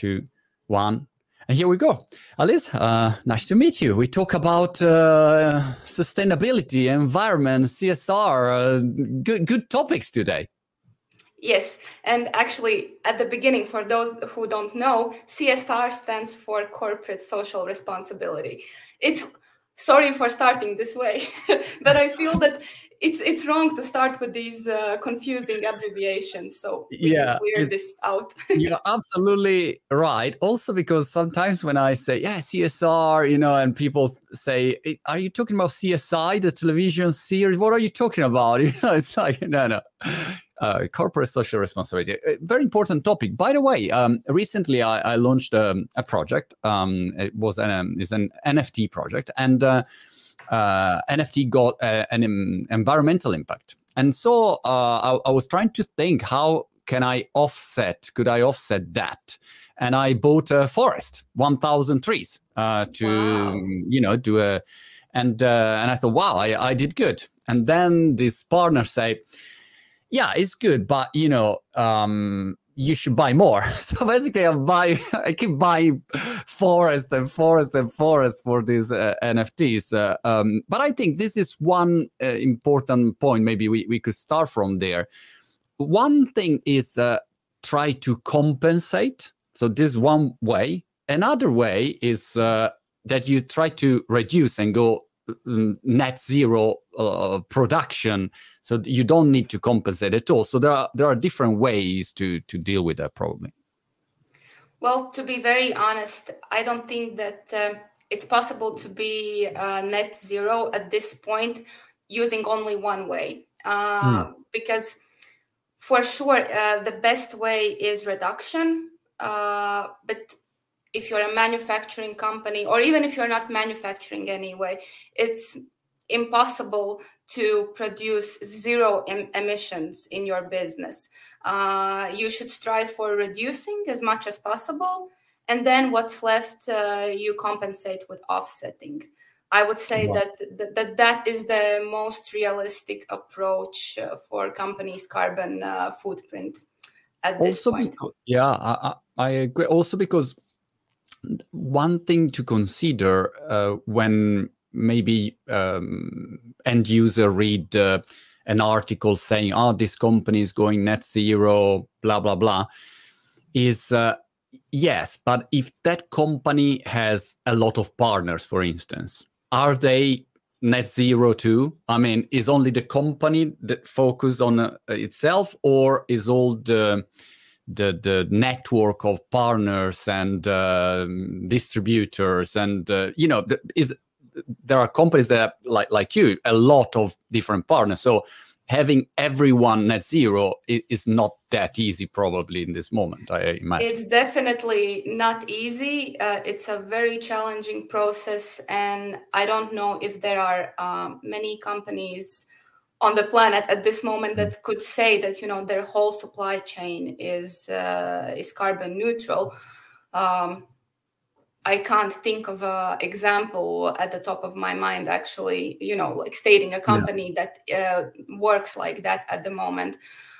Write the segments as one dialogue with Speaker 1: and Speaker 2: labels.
Speaker 1: two, one. And here we go. Alice, uh, nice to meet you. We talk about uh, sustainability, environment, CSR, uh, good, good topics today.
Speaker 2: Yes, and actually, at the beginning, for those who don't know, CSR stands for corporate social responsibility. It's sorry for starting this way, but I feel that it's it's wrong to start with these uh, confusing abbreviations. So we yeah, can clear this out.
Speaker 1: you're absolutely right. Also, because sometimes when I say yeah CSR, you know, and people say, "Are you talking about CSI, the television series? What are you talking about?" You know, it's like no, no. Uh, corporate social responsibility. A very important topic. By the way, um, recently I, I launched um, a project. Um, it was an um, is an NFT project, and uh, uh, NFT got uh, an um, environmental impact. And so uh, I, I was trying to think how can I offset? Could I offset that? And I bought a forest, 1,000 trees, uh, to wow. you know do a, and uh, and I thought, wow, I, I did good. And then this partner say, yeah, it's good, but you know, um, you should buy more. So basically, I'm buying, I keep buying forest and forest and forest for these uh, NFTs. Uh, um, but I think this is one uh, important point. Maybe we, we could start from there. One thing is uh, try to compensate. So this one way. Another way is uh, that you try to reduce and go net zero uh, production so you don't need to compensate at all so there are there are different ways to to deal with that problem.
Speaker 2: well to be very honest i don't think that uh, it's possible to be uh, net zero at this point using only one way mm. because for sure uh, the best way is reduction uh, but if you're a manufacturing company or even if you're not manufacturing anyway it's impossible to produce zero em- emissions in your business uh, you should strive for reducing as much as possible and then what's left uh, you compensate with offsetting i would say wow. that, that that is the most realistic approach uh, for companies carbon uh, footprint at this
Speaker 1: also
Speaker 2: point.
Speaker 1: Because, yeah I, I agree also because one thing to consider uh, when maybe um, end user read uh, an article saying, "Oh, this company is going net zero," blah blah blah, is uh, yes, but if that company has a lot of partners, for instance, are they net zero too? I mean, is only the company that focus on uh, itself, or is all the the the network of partners and uh, distributors and uh, you know the, is there are companies that have, like like you a lot of different partners. So having everyone net zero is not that easy probably in this moment i imagine.
Speaker 2: It's definitely not easy. Uh, it's a very challenging process and i don't know if there are um, many companies on the planet at this moment that could say that you know their whole supply chain is uh, is carbon neutral. Um, I can't think of an example at the top of my mind. Actually, you know, like stating a company yeah. that uh, works like that at the moment.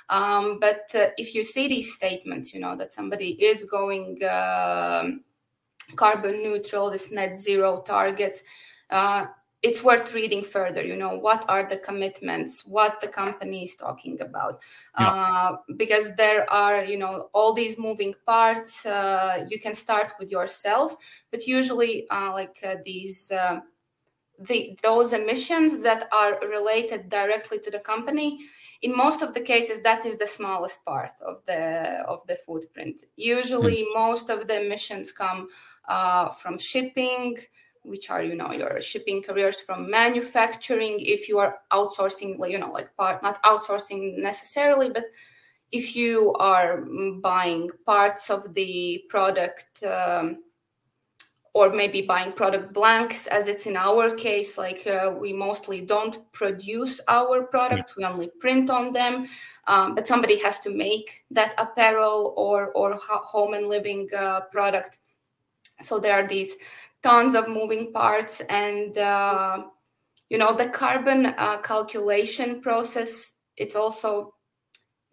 Speaker 2: Um, but uh, if you see these statements, you know that somebody is going uh, carbon neutral, this net zero targets uh, it's worth reading further you know what are the commitments what the company is talking about. Yeah. uh, because there are you know all these moving parts uh, you can start with yourself but usually uh, like uh, these uh, the those emissions that are related directly to the company in most of the cases that is the smallest part of the of the footprint. Usually most of the emissions come uh, from shipping which are you know your shipping careers from manufacturing if you are outsourcing you know like part not outsourcing necessarily but if you are buying parts of the product um, or maybe buying product blanks as it's in our case like uh, we mostly don't produce our products we only print on them um, but somebody has to make that apparel or or home and living uh, product. So there are these tons of moving parts and uh, you know the carbon uh, calculation process it's also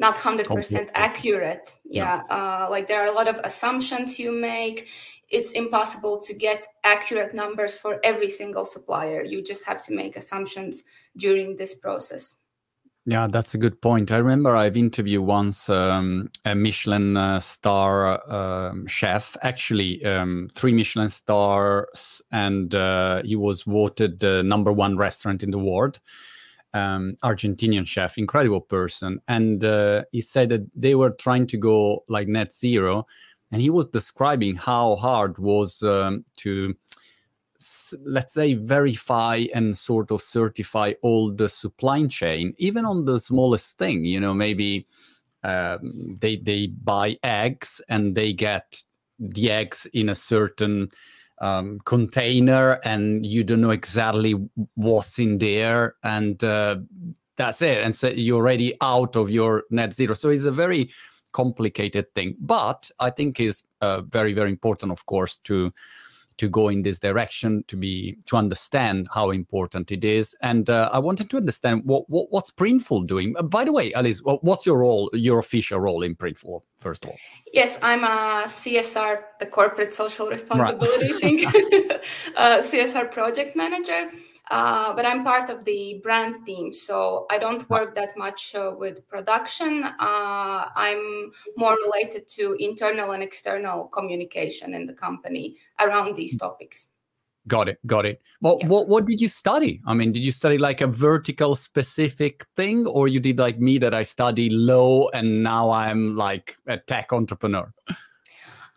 Speaker 2: not 100% accurate. Yeah, yeah. Uh, like there are a lot of assumptions you make. It's impossible to get accurate numbers for every single supplier. You just have to make assumptions during this process
Speaker 1: yeah, that's a good point. I remember I've interviewed once um, a Michelin uh, star uh, chef, actually um, three Michelin stars, and uh, he was voted the number one restaurant in the world. Um, Argentinian chef, incredible person, and uh, he said that they were trying to go like net zero, and he was describing how hard was um, to let's say verify and sort of certify all the supply chain even on the smallest thing you know maybe um, they they buy eggs and they get the eggs in a certain um, container and you don't know exactly what's in there and uh, that's it. And so you're already out of your net zero. So it's a very complicated thing. But i think is uh, very very important of course to to go in this direction to be to understand how important it is. And uh, i wanted to understand what, what what's printful doing? Uh, by the way alice what's your role your official role in printful first of all?
Speaker 2: Yes i'm a csr the corporate social responsibility right. thing. Uh, csr project manager uh, but I'm part of the brand team, so I don't work that much uh, with production. Uh, I'm more related to internal and external communication in the company around these mm. topics.
Speaker 1: Got it, got it. Well, yeah. what what did you study? I mean, did you study like a vertical specific thing, or you did like me that I study low and now I'm like a tech entrepreneur?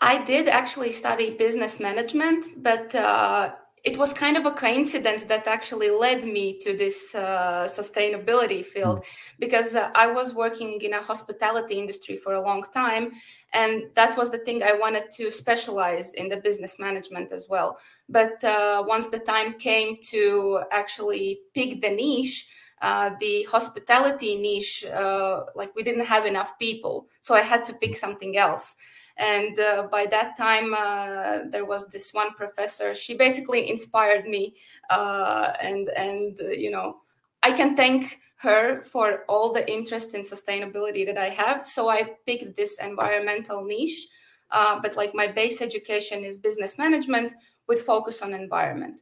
Speaker 2: I did actually study business management, but uh, it was kind of a coincidence that actually led me to this uh, sustainability field mm. because uh, I was working in a hospitality industry for a long time. And that was the thing I wanted to specialize in the business management as well. But uh, once the time came to actually pick the niche, uh, the hospitality niche, uh, like we didn't have enough people. So I had to pick something else and uh, by that time uh, there was this one professor. She basically inspired me uh, and and uh, you know i can thank her for all the interest in sustainability that i have. So i picked this environmental niche uh, but like my base education is business management with focus on environment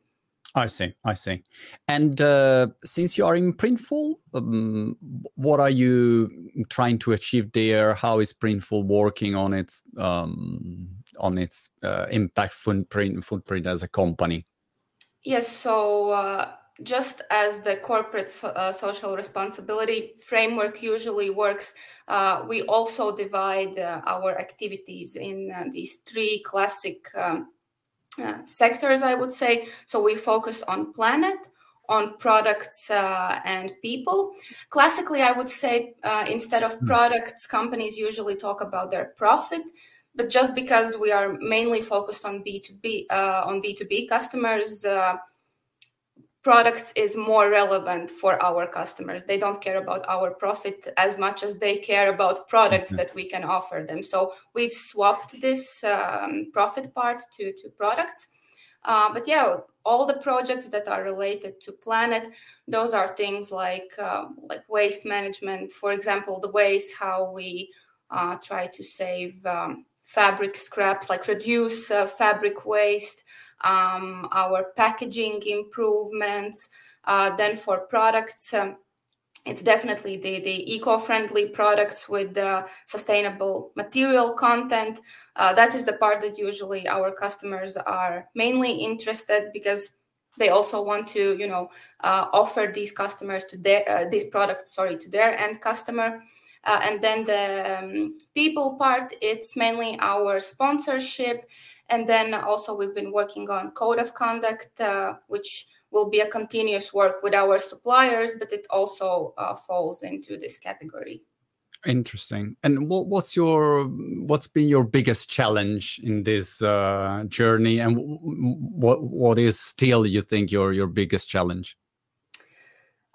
Speaker 1: I see, I see. And uh, since you are in Printful, um, what are you trying to achieve there? How is Printful working on its um, on its uh, impact footprint footprint as a company?
Speaker 2: Yes, so uh, just as the corporate so, uh, social responsibility framework usually works, uh, we also divide uh, our activities in these three classic. Um, uh, sectors, I would say. So we focus on planet, on products uh, and people. Classically, I would say uh, instead of hmm. products, companies usually talk about their profit. But just because we are mainly focused on B two B uh, on B two B customers, uh, products is more relevant for our customers. They don't care about our profit as much as they care about products mm-hmm. that we can offer them. So we've swapped this um, profit part to to products. Uh, but yeah all the projects that are related to planet those are things like uh, like waste management for example the ways how we uh, try to save um, fabric scraps like reduce uh, fabric waste um, our packaging improvements. Uh, then for products, um, it's definitely the, the eco-friendly products with sustainable material content. Uh, that is the part that usually our customers are mainly interested because they also want to, you know, uh, offer these customers to their uh, these products, sorry, to their end customer. Uh, and then the um, people part, it's mainly our sponsorship and then also we've been working on code of conduct, uh, which will be a continuous work with our suppliers, but it also uh, falls into this category.
Speaker 1: Interesting. And what, what's your what's been your biggest challenge in this uh, journey, and what what is still you think your your biggest challenge?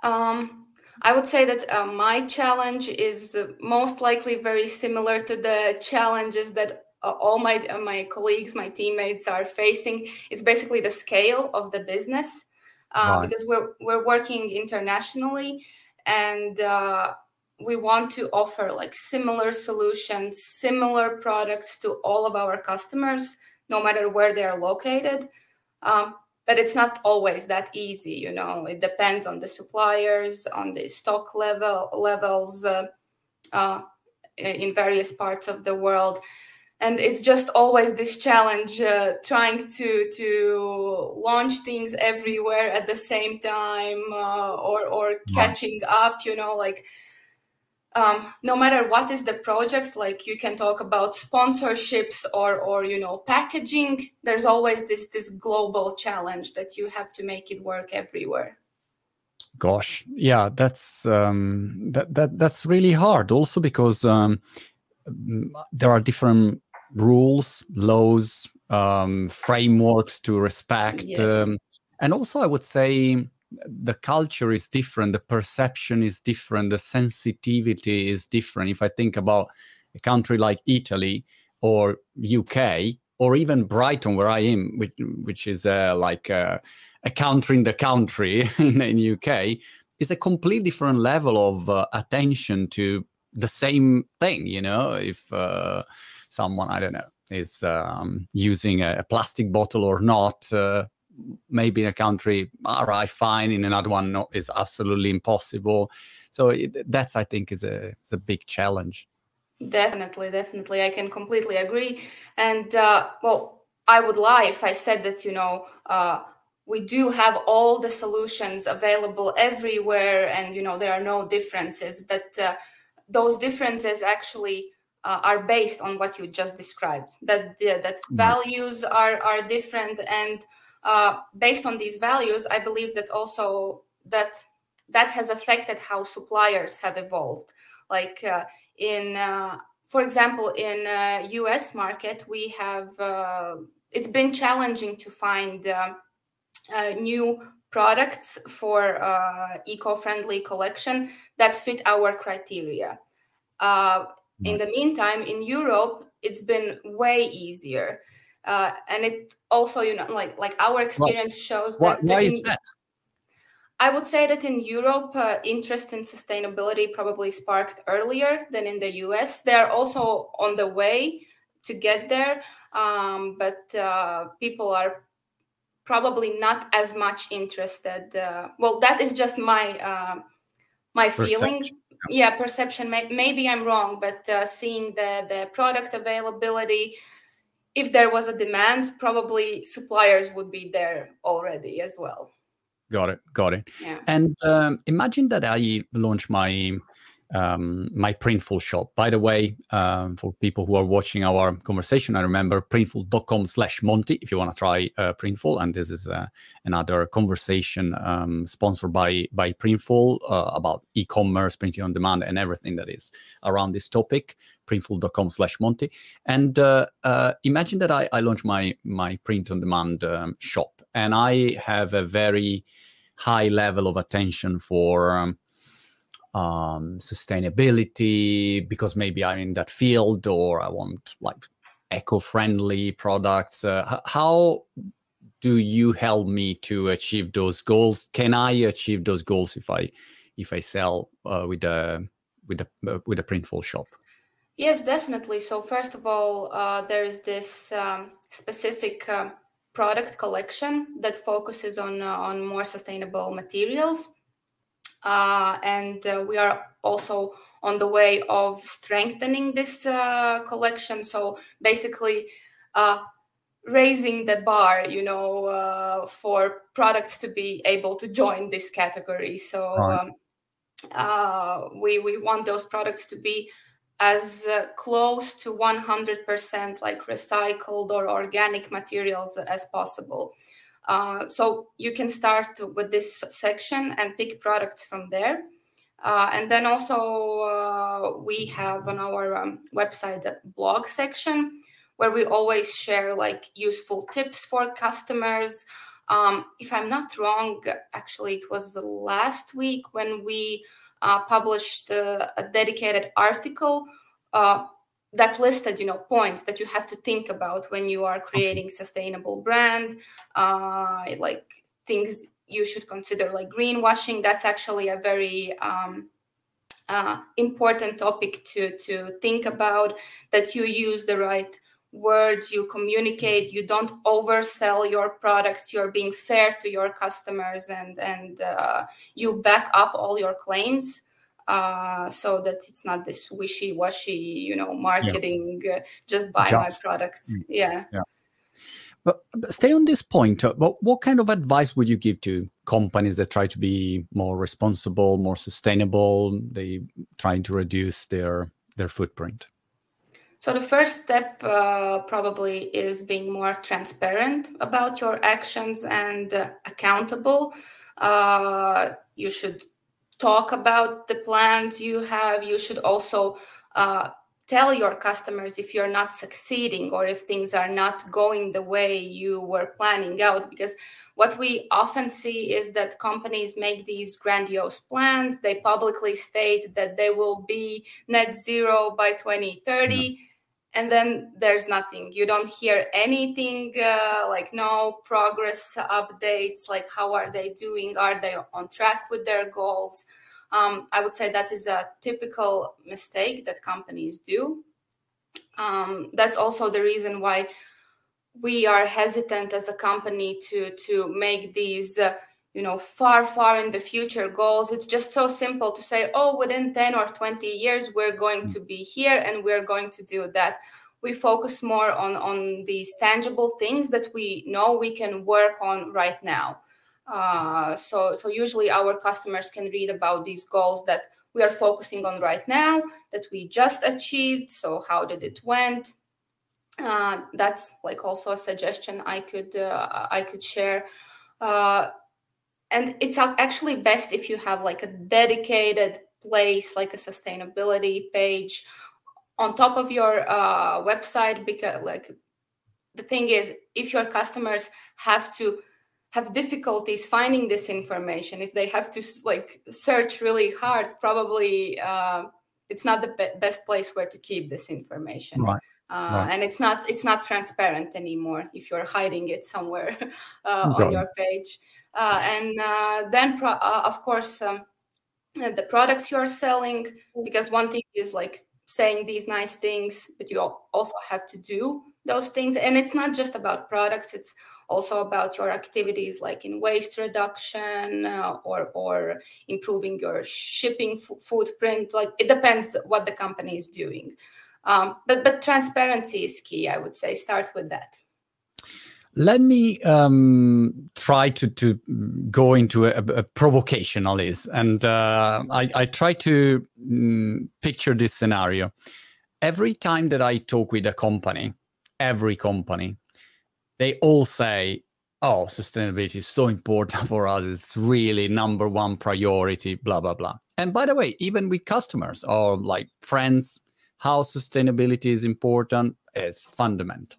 Speaker 2: Um, I would say that uh, my challenge is most likely very similar to the challenges that uh, all my uh, my colleagues, my teammates are facing It's basically the scale of the business uh, right. because we're we're working internationally and uh, we want to offer like similar solutions, similar products to all of our customers, no matter where they are located. Um, but it's not always that easy, you know. It depends on the suppliers, on the stock level levels uh, uh, in various parts of the world, and it's just always this challenge uh, trying to to launch things everywhere at the same time uh, or or catching up, you know, like um, no matter what is the project like you can talk about sponsorships or or you know packaging there's always this this global challenge that you have to make it work everywhere
Speaker 1: gosh yeah that's um, that, that that's really hard also because um, there are different rules laws um, frameworks to respect yes. Um, and also i would say the culture is different the perception is different the sensitivity is different. If i think about a country like italy or uk or even brighton where i am which, which is uh, like uh, a country in the country in, in uk is a completely different level of uh, attention to the same thing you know? If uh, someone i don't know is um, using a, plastic bottle or not uh, maybe in a country all right fine in another one no, is absolutely impossible. So it, that's i think is a is a big challenge.
Speaker 2: Definitely definitely. I can completely agree. And uh, well i would lie if i said that you know uh, we do have all the solutions available everywhere and you know there are no differences. But uh, those differences actually uh, are based on what you just described. That that mm. values are are different and uh, based on these values, I believe that also that that has affected how suppliers have evolved. Like uh, in, uh, for example, in U.S. Uh, market, we have uh, it's been challenging to find uh, new products for eco-friendly collection that fit our criteria. in the meantime, in Europe, it's been way easier uh, and it also you know like like our experience shows that
Speaker 1: why is that?
Speaker 2: I would say that in europe uh, interest in sustainability probably sparked earlier than in the us they are also on the way to get there um, but uh, people are probably not as much interested uh, well that is just my uh, my feeling. Yeah perception. Maybe i'm wrong but uh, seeing the the product availability if there was a demand, probably suppliers would be there already as well.
Speaker 1: Got it. Got it. Yeah. And um, imagine that I launch my um, my Printful shop. By the way, um, for people who are watching our conversation, I remember printful.com slash Monty if you want to try uh, Printful. And this is uh, another conversation um, sponsored by, by Printful uh, about e-commerce, printing on demand, and everything that is around this topic, printful.com slash Monty. And uh, uh, imagine that I, I launch my, my print on demand um, shop and I have a very high level of attention for um, sustainability because maybe I'm in that field or I want like eco-friendly products. Uh, how do you help me to achieve those goals? Can I achieve those goals if I if I sell uh, with a with a uh, with a printful shop?
Speaker 2: Yes, definitely. So first of all, uh, there is this um, specific uh, product collection that focuses on uh, on more sustainable materials uh, and uh, we are also on the way of strengthening this uh, collection. So basically, uh, raising the bar, you know, uh, for products to be able to join this category. So right. um, uh, we we want those products to be as close to 100% like recycled or organic materials as possible. Uh, so you can start with this section and pick products from there. Uh, and then also uh, we have on our um, website the blog section where we always share like useful tips for customers. Um, if I'm not wrong, actually it was the last week when we uh, published a dedicated article uh, that listed you know points that you have to think about when you are creating sustainable brand uh, like things you should consider like greenwashing. That's actually a very um, uh, important topic to to think about that you use the right words you communicate you don't oversell your products you're being fair to your customers and and uh, you back up all your claims uh, so that it's not this wishy-washy you know marketing yeah. uh, just buy just. my products mm. yeah
Speaker 1: yeah but, but, stay on this point uh, but what kind of advice would you give to companies that try to be more responsible more sustainable they trying to reduce their their footprint
Speaker 2: so the first step uh, probably is being more transparent about your actions and uh, accountable. Uh, you should talk about the plans you have. You should also uh, tell your customers if you're not succeeding or if things are not going the way you were planning out. Because what we often see is that companies make these grandiose plans. They publicly state that they will be net zero by 2030 and then there's nothing. You don't hear anything uh, like no progress updates like how are they doing? Are they on track with their goals? Um, i would say that is a typical mistake that companies do. Um, that's also the reason why we are hesitant as a company to to make these uh, you know far far in the future goals. It's just so simple to say oh within 10 or 20 years we're going to be here and we're going to do that. We focus more on on these tangible things that we know we can work on right now. Uh, so so usually our customers can read about these goals that we are focusing on right now that we just achieved. So how did it went? Uh, that's like also a suggestion i could uh, i could share. Uh, and it's actually best if you have like a dedicated place like a sustainability page on top of your uh, website because like the thing is if your customers have to have difficulties finding this information if they have to like search really hard probably uh, it's not the be- best place where to keep this information
Speaker 1: right.
Speaker 2: Uh, right. and it's not it's not transparent anymore if you're hiding it somewhere uh, on your page uh, and uh, then, pro- uh, of course, um, the products you're selling, because one thing is like saying these nice things, but you also have to do those things. And it's not just about products; it's also about your activities, like in waste reduction uh, or or improving your shipping f- footprint. Like it depends what the company is doing. Um, but but transparency is key. I would say start with that.
Speaker 1: Let me um, try to, to go into a, a provocation, Alice. And uh, I, I, try to um, picture this scenario. Every time that I talk with a company, every company, they all say, oh, sustainability is so important for us. It's really number one priority, blah, blah, blah. And by the way, even with customers or like friends, how sustainability is important is fundamental.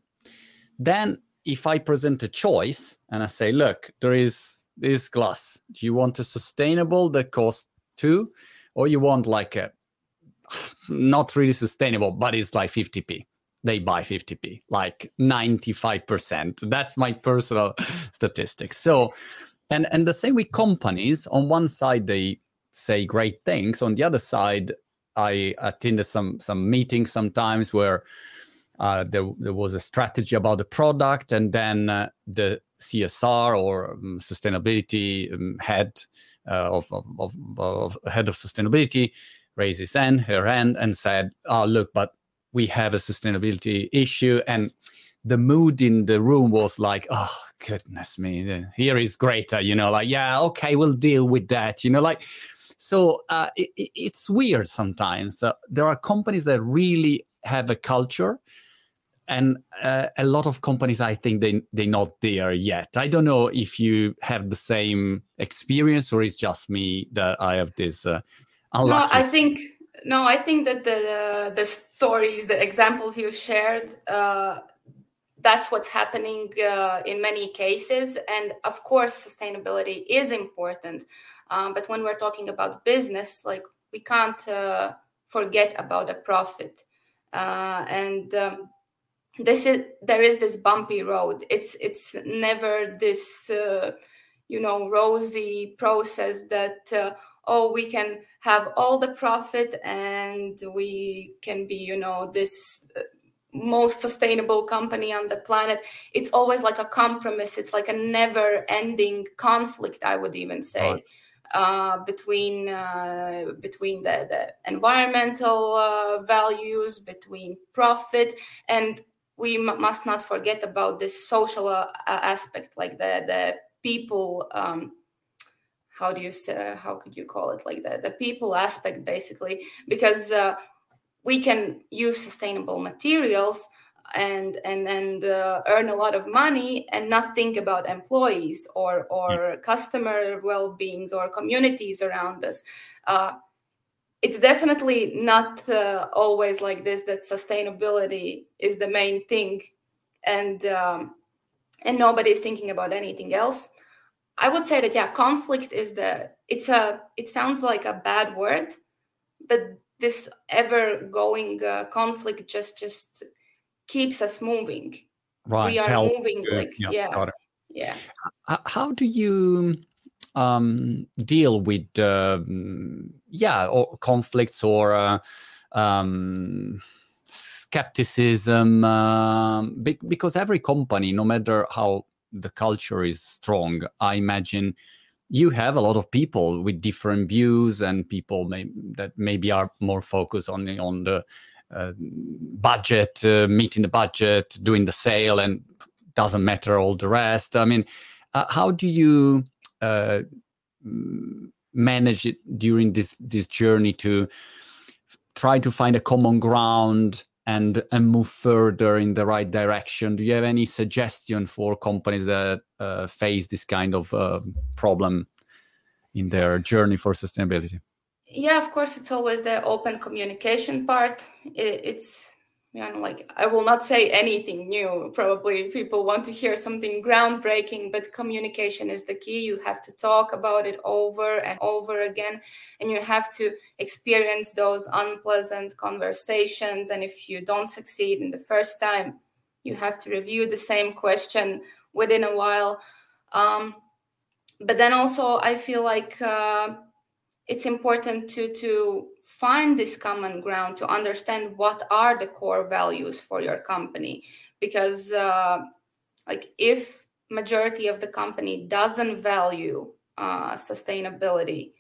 Speaker 1: Then if I present a choice and I say, look, there is this glass. Do you want a sustainable that costs two, or you want like a not really sustainable, but it's like 50p? They buy 50p, like 95%. That's my personal statistics. So, and and the same with companies. On one side, they say great things. On the other side, I attended some some meetings sometimes where uh, there, there was a strategy about the product, and then uh, the CSR or um, sustainability um, head uh, of, of, of, of, head of sustainability raised his hand, her hand, and said, "Oh, look, but we have a sustainability issue." And the mood in the room was like, "Oh, goodness me, here is Greta," you know, like, "Yeah, okay, we'll deal with that," you know, like. So uh, it, it's weird sometimes. Uh, there are companies that really have a culture and uh, a lot of companies i think they they're not there yet i don't know if you have the same experience or it's just me that i have this uh,
Speaker 2: no i think no i think that the the stories the examples you shared uh, that's what's happening uh, in many cases. And of course sustainability is important. Um, but when we're talking about business like we can't uh, forget about a profit. Uh, and um, this is there is this bumpy road. It's it's never this uh, you know rosy process that uh, oh we can have all the profit and we can be you know this uh, most sustainable company on the planet. It's always like a compromise. It's like a never ending conflict i would even say right. uh, between uh, between the, the environmental uh, values between profit. And we m- must not forget about this social uh, aspect like the the people um, how do you say how could you call it like the, the people aspect basically because uh, we can use sustainable materials and and and uh, earn a lot of money and not think about employees or or customer well-beings or communities around us. Uh, it's definitely not uh, always like this that sustainability is the main thing and um, and nobody is thinking about anything else i would say that yeah conflict is the it's a it sounds like a bad word but this ever going uh, conflict just just keeps us moving
Speaker 1: right
Speaker 2: we are
Speaker 1: Helps.
Speaker 2: moving
Speaker 1: Good.
Speaker 2: like yeah yeah,
Speaker 1: how do you um, deal with um, yeah or conflicts or uh, um, skepticism uh, because every company no matter how the culture is strong i imagine you have a lot of people with different views and people may, that maybe are more focused on on the uh, budget, uh, meeting the budget, doing the sale, and doesn't matter all the rest. I mean, uh, how do you uh, manage it during this this journey to try to find a common ground and and move further in the right direction. Do you have any suggestion for companies that uh, face this kind of uh, problem in their journey for sustainability?
Speaker 2: Yeah of course it's always the open communication part. It, it's you know, like I will not say anything new. Probably people want to hear something groundbreaking, but communication is the key. You have to talk about it over and over again, and you have to experience those unpleasant conversations. And if you don't succeed in the first time, you have to review the same question within a while. Um, but then also, I feel like uh, it's important to to find this common ground to understand what are the core values for your company. Because uh, like if majority of the company doesn't value uh, sustainability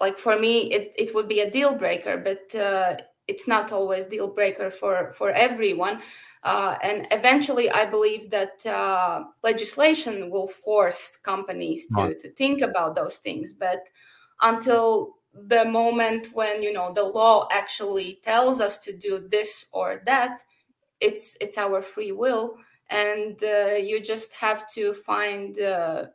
Speaker 2: like for me it, it would be a deal breaker but uh, it's not always deal breaker for for everyone. Uh, and eventually i believe that uh, legislation will force companies to, to think about those things but until the moment when you know the law actually tells us to do this or that it's it's our free will and uh, you just have to find uh,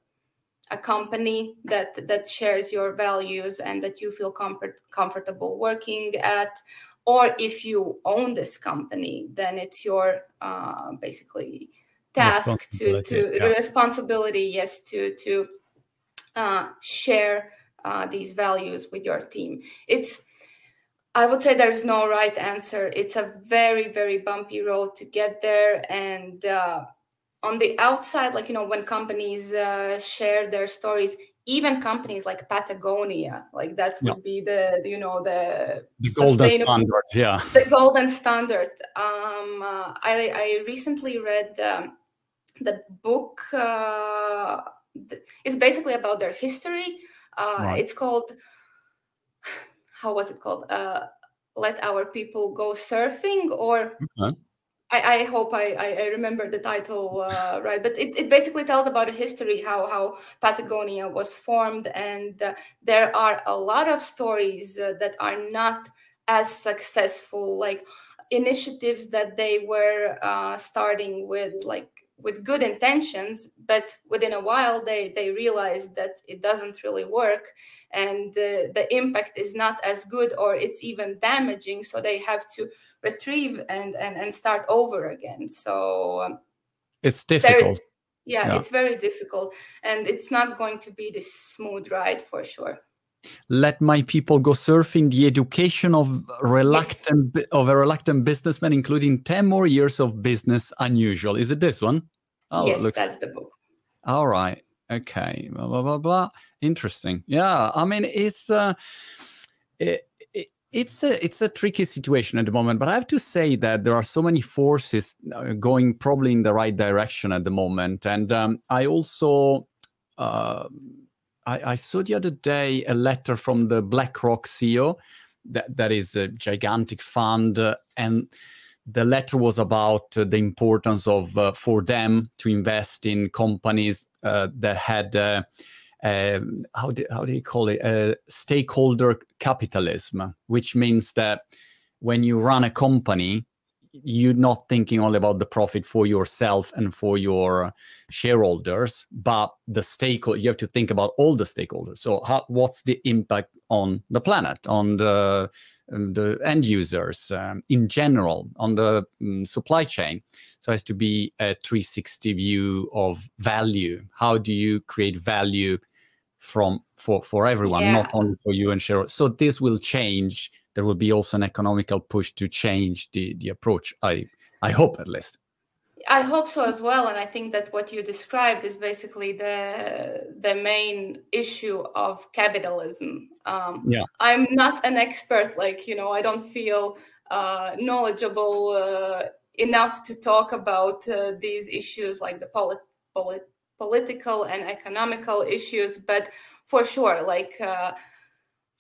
Speaker 2: a company that that shares your values and that you feel comfort, comfortable working at or if you own this company then it's your uh, basically task to to yeah. responsibility yes to to uh, share uh, these values with your team. It's I would say there's no right answer. It's a very, very bumpy road to get there. And uh, on the outside, like, you know, when companies uh, share their stories, even companies like Patagonia, like that would yeah. be the, you know, the,
Speaker 1: the golden standard. Yeah.
Speaker 2: The golden standard. Um, uh, I, I recently read um, the book. Uh, it's basically about their history uh, right. It's called how was it called? Uh, Let our people go surfing, or okay. I, I, hope I, I, remember the title uh, right. But it, it basically tells about a history how how Patagonia was formed, and uh, there are a lot of stories uh, that are not as successful, like initiatives that they were uh, starting with, like with good intentions but within a while they they realize that it doesn't really work and the, the impact is not as good or it's even damaging. So they have to retrieve and and, and start over again. So um,
Speaker 1: it's difficult.
Speaker 2: Yeah, yeah, it's very difficult and it's not going to be this smooth ride for sure.
Speaker 1: Let my people go surfing the education of reluctant yes. of a reluctant businessman including 10 more years of business unusual. Is it this one
Speaker 2: Oh, yes, looks... that's the book.
Speaker 1: All right. Okay, blah blah blah blah. Interesting. Yeah, I mean it's uh, it, it, it's a it's a tricky situation at the moment, but I have to say that there are so many forces uh, going probably in the right direction at the moment, and um, I also. Uh, I, I saw the other day a letter from the BlackRock CEO, that, that is a gigantic fund, uh, and the letter was about uh, the importance of uh, for them to invest in companies uh, that had um, how do how do you call it uh, stakeholder capitalism, which means that when you run a company, you're not thinking only about the profit for yourself and for your shareholders, but the stakeholder. You have to think about all the stakeholders. So, how, what's the impact on the planet, on the um, the end users um, in general, on the um, supply chain? So, it has to be a 360 view of value. How do you create value from for for everyone, yeah. not only for you and shareholders? So, this will change there will be also an economical push to change the the approach. I I hope at least.
Speaker 2: I hope so as well, and I think that what you described is basically the the main issue of capitalism. Um, yeah, I'm not an expert, like you know, I don't feel uh, knowledgeable uh, enough to talk about uh, these issues, like the polit- polit- political and economical issues. But for sure, like uh,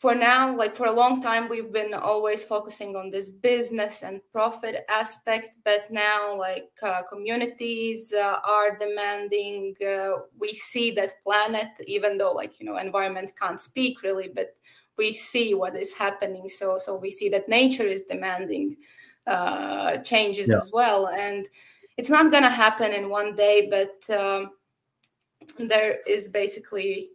Speaker 2: for now like for a long time we've been always focusing on this business and profit aspect but now like uh, communities uh, are demanding uh, we see that planet even though like you know environment can't speak really but we see what is happening so so we see that nature is demanding uh, changes yeah. as well and it's not going to happen in one day but um, there is basically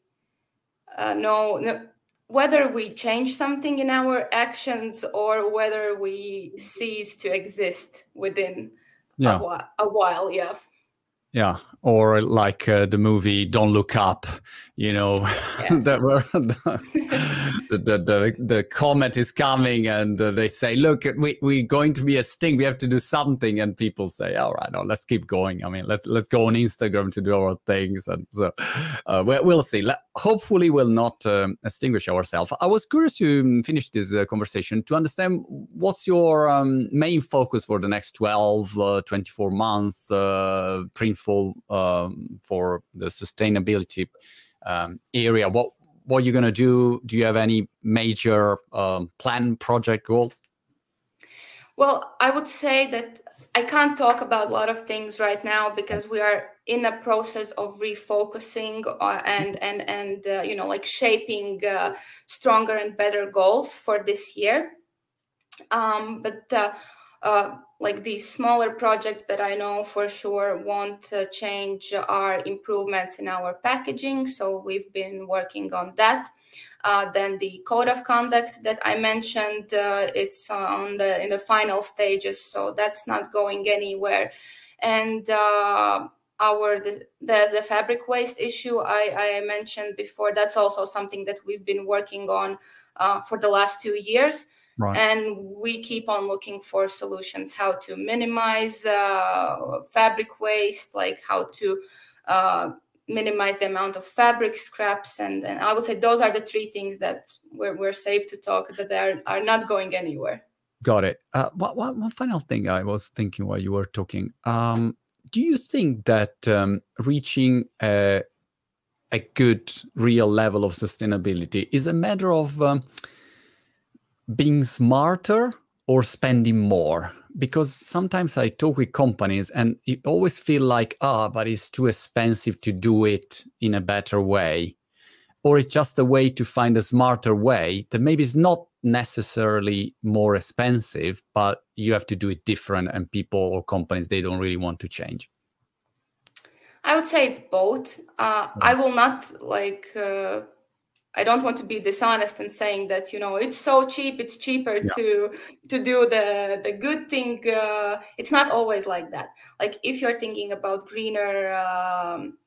Speaker 2: uh, no, no whether we change something in our actions or whether we cease to exist within yeah. a, while, a while yeah
Speaker 1: yeah or like uh, the movie don't look up you know yeah. that were the, the, the, the, comet is coming and uh, they say look we, we're going to be a sting we have to do something. And people say all right no let's keep going. I mean let's let's go on instagram to do our things. And so uh, we'll see. Hopefully we'll not um, extinguish ourselves. I was curious to um, finish this uh, conversation to understand what's your um, main focus for the next 12 uh, 24 months uh, um, for the sustainability um, area. What what are you going to do? Do you have any major um, plan, project, goal?
Speaker 2: Well, I would say that I can't talk about a lot of things right now because we are in a process of refocusing uh, and and and uh, you know like shaping uh, stronger and better goals for this year. Um, but uh, like these smaller projects that I know for sure won't uh, change are improvements in our packaging. So we've been working on that. Uh, then the code of conduct that I mentioned, uh, it's on the in the final stages, so that's not going anywhere. And uh, our the, the, the fabric waste issue I, I mentioned before, that's also something that we've been working on uh, for the last two years. Right. And we keep on looking for solutions how to minimize uh, fabric waste, like how to uh, minimize the amount of fabric scraps. And, and I would say those are the three things that we're, we're safe to talk that they are, are not going anywhere.
Speaker 1: Got it. Uh, what, what, one final thing I was thinking while you were talking. Um, do you think that um, reaching a, a good, real level of sustainability is a matter of um, being smarter or spending more? Because sometimes i talk with companies and it always feel like ah oh, but it's too expensive to do it in a better way. Or it's just a way to find a smarter way that maybe is not necessarily more expensive but you have to do it different and people or companies they don't really want to change.
Speaker 2: I would say it's both. Uh, i will not like uh I don't want to be dishonest and saying that you know it's so cheap, it's cheaper yeah. to to do the the good thing. Uh, it's not always like that. Like if you're thinking about greener um,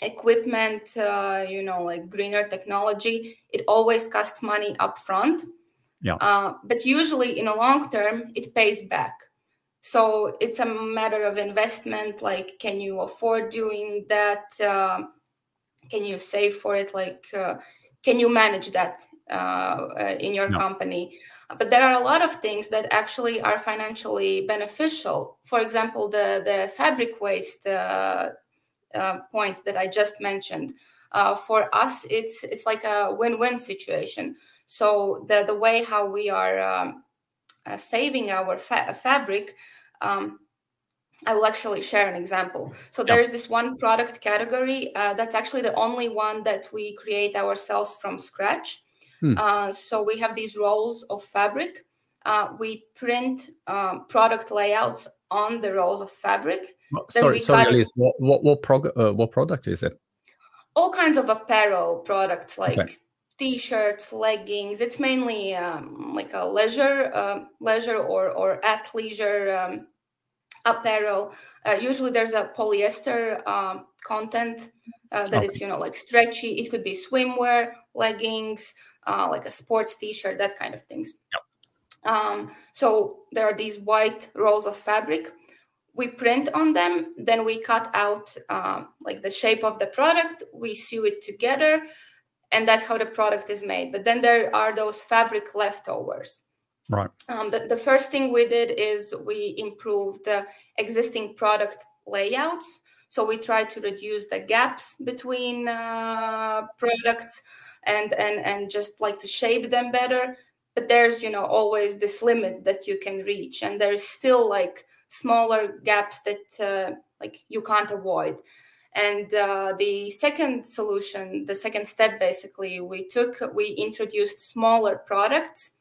Speaker 2: equipment, uh, you know, like greener technology, it always costs money up front. Yeah. Uh, but usually in a long term, it pays back. So it's a matter of investment. Like, can you afford doing that? Uh, can you save for it like uh, can you manage that uh, uh, in your no. company? But there are a lot of things that actually are financially beneficial. For example the the fabric waste uh, uh, point that i just mentioned uh, for us it's it's like a win-win situation. So the the way how we are um, saving our fa- fabric um, I will actually share an example. So yep. there's this one product category uh, that's actually the only one that we create ourselves from scratch. Hmm. Uh, so we have these rolls of fabric. Uh, we print um, product layouts on the rolls of fabric.
Speaker 1: sorry, sorry, Alice. What what what, prog- uh, what product is it?
Speaker 2: All kinds of apparel products like okay. t-shirts, leggings. It's mainly um, like a leisure, um, leisure or or athleisure um, apparel. Uh, usually there's a polyester um, content uh, that okay. it's you know like stretchy. It could be swimwear, leggings, uh, like a sports T-shirt, that kind of things. Yep. Um, so there are these white rolls of fabric. We print on them, then we cut out um, like the shape of the product. We sew it together, and that's how the product is made. But then there are those fabric leftovers.
Speaker 1: Right.
Speaker 2: Um, the, the first thing we did is we improved the existing product layouts. So we try to reduce the gaps between uh, products and and and just like to shape them better. But there's you know always this limit that you can reach, and there's still like smaller gaps that uh, like you can't avoid. And uh, the second solution, the second step, basically, we took we introduced smaller products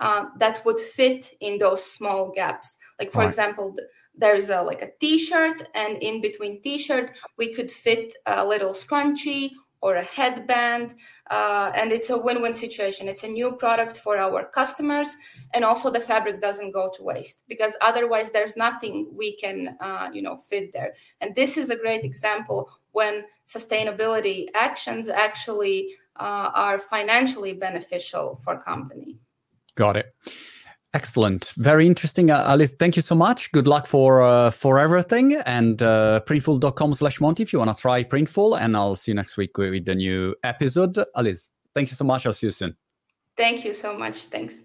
Speaker 2: uh, that would fit in those small gaps. Like for right. example, there's a like a t-shirt, and in between t-shirt we could fit a little scrunchie or a headband, uh, and it's a win-win situation. It's a new product for our customers, and also the fabric doesn't go to waste because otherwise there's nothing we can uh, you know fit there. And this is a great example when sustainability actions actually uh, are financially beneficial for company.
Speaker 1: Got it. Excellent. Very interesting. Uh, Alice, thank you so much. Good luck for uh, for everything. And uh, printful.com slash Monty if you want to try Printful. And I'll see you next week with the new episode. Alice, thank you so much. I'll see you soon.
Speaker 2: Thank you so much. Thanks.